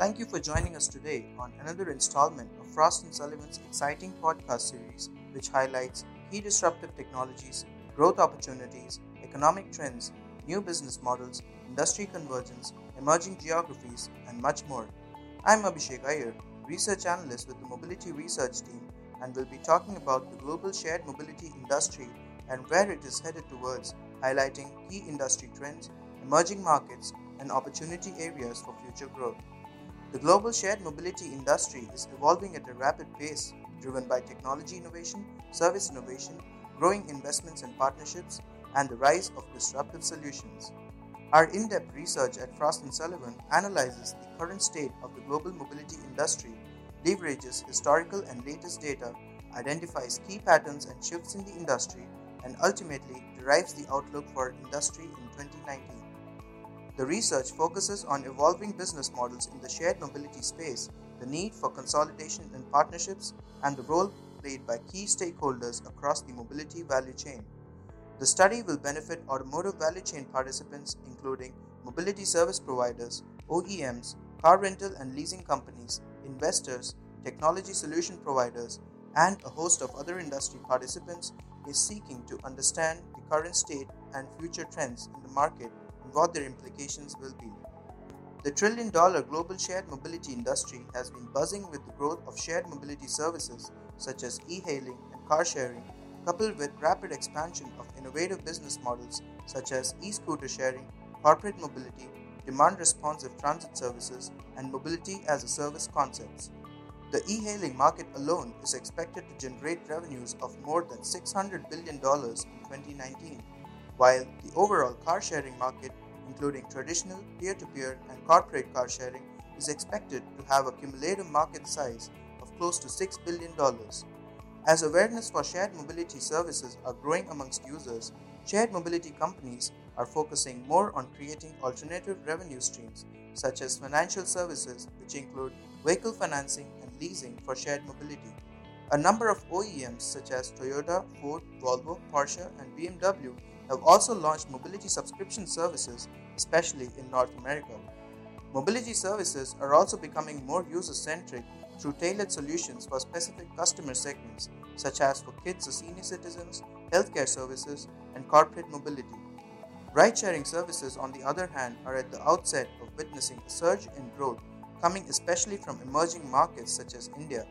Thank you for joining us today on another installment of Frost Sullivan's exciting podcast series, which highlights key disruptive technologies, growth opportunities, economic trends, new business models, industry convergence, emerging geographies, and much more. I'm Abhishek Iyer, research analyst with the Mobility Research Team, and we'll be talking about the global shared mobility industry and where it is headed towards, highlighting key industry trends, emerging markets, and opportunity areas for future growth. The global shared mobility industry is evolving at a rapid pace, driven by technology innovation, service innovation, growing investments and partnerships, and the rise of disruptive solutions. Our in depth research at Frost & Sullivan analyzes the current state of the global mobility industry, leverages historical and latest data, identifies key patterns and shifts in the industry, and ultimately derives the outlook for industry in 2019. The research focuses on evolving business models in the shared mobility space, the need for consolidation and partnerships, and the role played by key stakeholders across the mobility value chain. The study will benefit automotive value chain participants, including mobility service providers, OEMs, car rental and leasing companies, investors, technology solution providers, and a host of other industry participants is seeking to understand the current state and future trends in the market what their implications will be. The trillion dollar global shared mobility industry has been buzzing with the growth of shared mobility services such as e hailing and car sharing, coupled with rapid expansion of innovative business models such as e scooter sharing, corporate mobility, demand responsive transit services, and mobility as a service concepts. The e hailing market alone is expected to generate revenues of more than $600 billion in 2019 while the overall car sharing market, including traditional, peer to peer, and corporate car sharing, is expected to have a cumulative market size of close to $6 billion. As awareness for shared mobility services are growing amongst users, shared mobility companies are focusing more on creating alternative revenue streams, such as financial services, which include vehicle financing and leasing for shared mobility. A number of OEMs such as Toyota, Ford, Volvo, Porsche, and BMW have also launched mobility subscription services, especially in North America. Mobility services are also becoming more user centric through tailored solutions for specific customer segments, such as for kids or senior citizens, healthcare services, and corporate mobility. Ride sharing services, on the other hand, are at the outset of witnessing a surge in growth, coming especially from emerging markets such as India.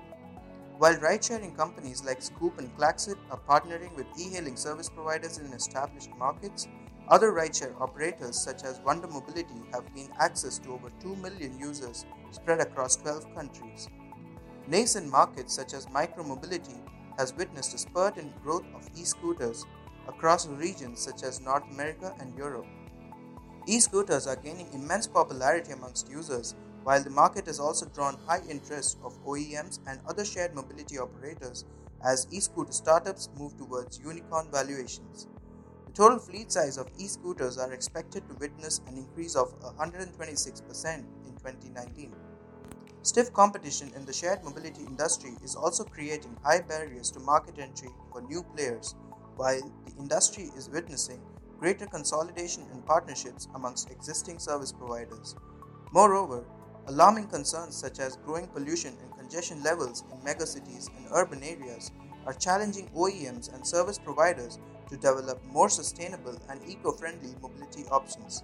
While ride sharing companies like Scoop and Klaxit are partnering with e hailing service providers in established markets, other rideshare operators such as Wunder Mobility have gained access to over 2 million users spread across 12 countries. Nascent markets such as micromobility has witnessed a spurt in growth of e-scooters across regions such as North America and Europe. E-scooters are gaining immense popularity amongst users while the market has also drawn high interest of OEMs and other shared mobility operators as e-scooter startups move towards unicorn valuations. The total fleet size of e-scooters are expected to witness an increase of 126% in 2019. Stiff competition in the shared mobility industry is also creating high barriers to market entry for new players, while the industry is witnessing greater consolidation and partnerships amongst existing service providers. Moreover, Alarming concerns such as growing pollution and congestion levels in megacities and urban areas are challenging OEMs and service providers to develop more sustainable and eco friendly mobility options.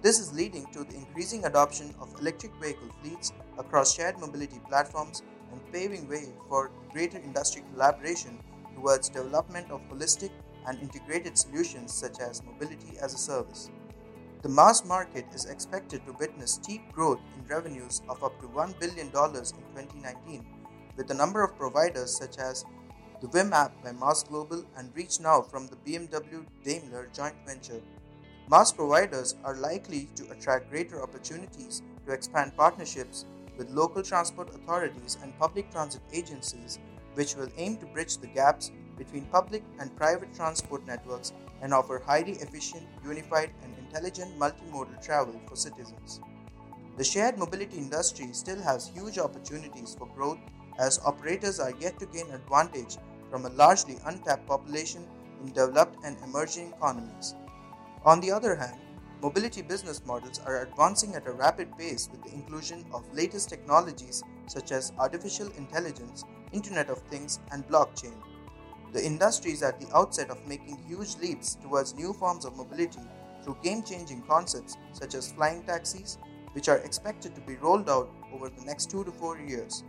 This is leading to the increasing adoption of electric vehicle fleets across shared mobility platforms and paving way for greater industry collaboration towards development of holistic and integrated solutions such as mobility as a service. The MaaS market is expected to witness steep growth in revenues of up to $1 billion in 2019, with a number of providers such as the Whim app by MaaS Global and ReachNow from the BMW Daimler joint venture. MaaS providers are likely to attract greater opportunities to expand partnerships with local transport authorities and public transit agencies, which will aim to bridge the gaps between public and private transport networks and offer highly efficient, unified, and intelligent multimodal travel for citizens. The shared mobility industry still has huge opportunities for growth as operators are yet to gain advantage from a largely untapped population in developed and emerging economies. On the other hand, mobility business models are advancing at a rapid pace with the inclusion of latest technologies such as artificial intelligence, Internet of Things, and blockchain. The industry is at the outset of making huge leaps towards new forms of mobility through game changing concepts such as flying taxis, which are expected to be rolled out over the next two to four years.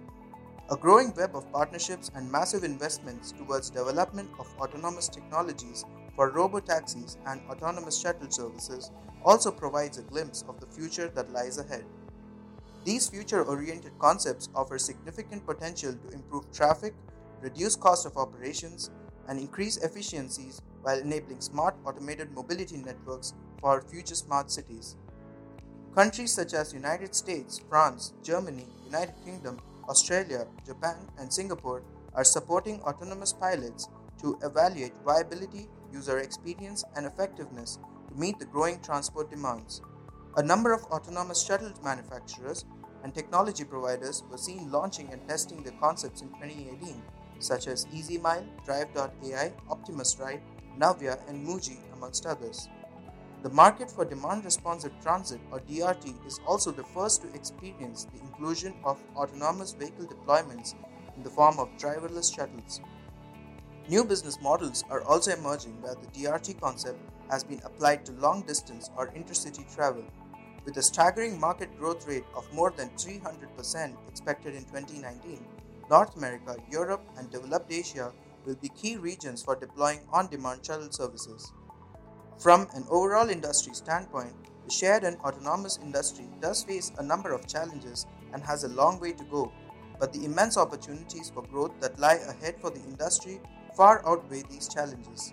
A growing web of partnerships and massive investments towards development of autonomous technologies for robo-taxis and autonomous shuttle services also provides a glimpse of the future that lies ahead. These future-oriented concepts offer significant potential to improve traffic, reduce cost of operations, and increase efficiencies while enabling smart automated mobility networks for future smart cities. Countries such as United States, France, Germany, United Kingdom, Australia, Japan, and Singapore are supporting autonomous pilots to evaluate viability, user experience, and effectiveness to meet the growing transport demands. A number of autonomous shuttle manufacturers and technology providers were seen launching and testing their concepts in 2018, such as EasyMile, Drive.ai, Optimus Ride, Navya, and Muji, amongst others. The market for demand responsive transit or DRT is also the first to experience the inclusion of autonomous vehicle deployments in the form of driverless shuttles. New business models are also emerging where the DRT concept has been applied to long distance or intercity travel. With a staggering market growth rate of more than 300% expected in 2019, North America, Europe, and developed Asia will be key regions for deploying on demand shuttle services. From an overall industry standpoint, the shared and autonomous industry does face a number of challenges and has a long way to go, but the immense opportunities for growth that lie ahead for the industry far outweigh these challenges.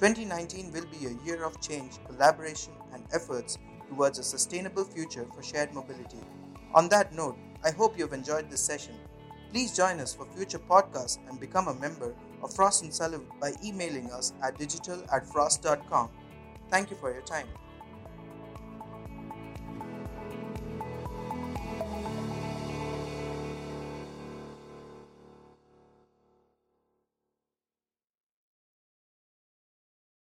2019 will be a year of change, collaboration, and efforts towards a sustainable future for shared mobility. On that note, I hope you've enjoyed this session. Please join us for future podcasts and become a member of Frost & Sullivan by emailing us at digital at frost.com. Thank you for your time.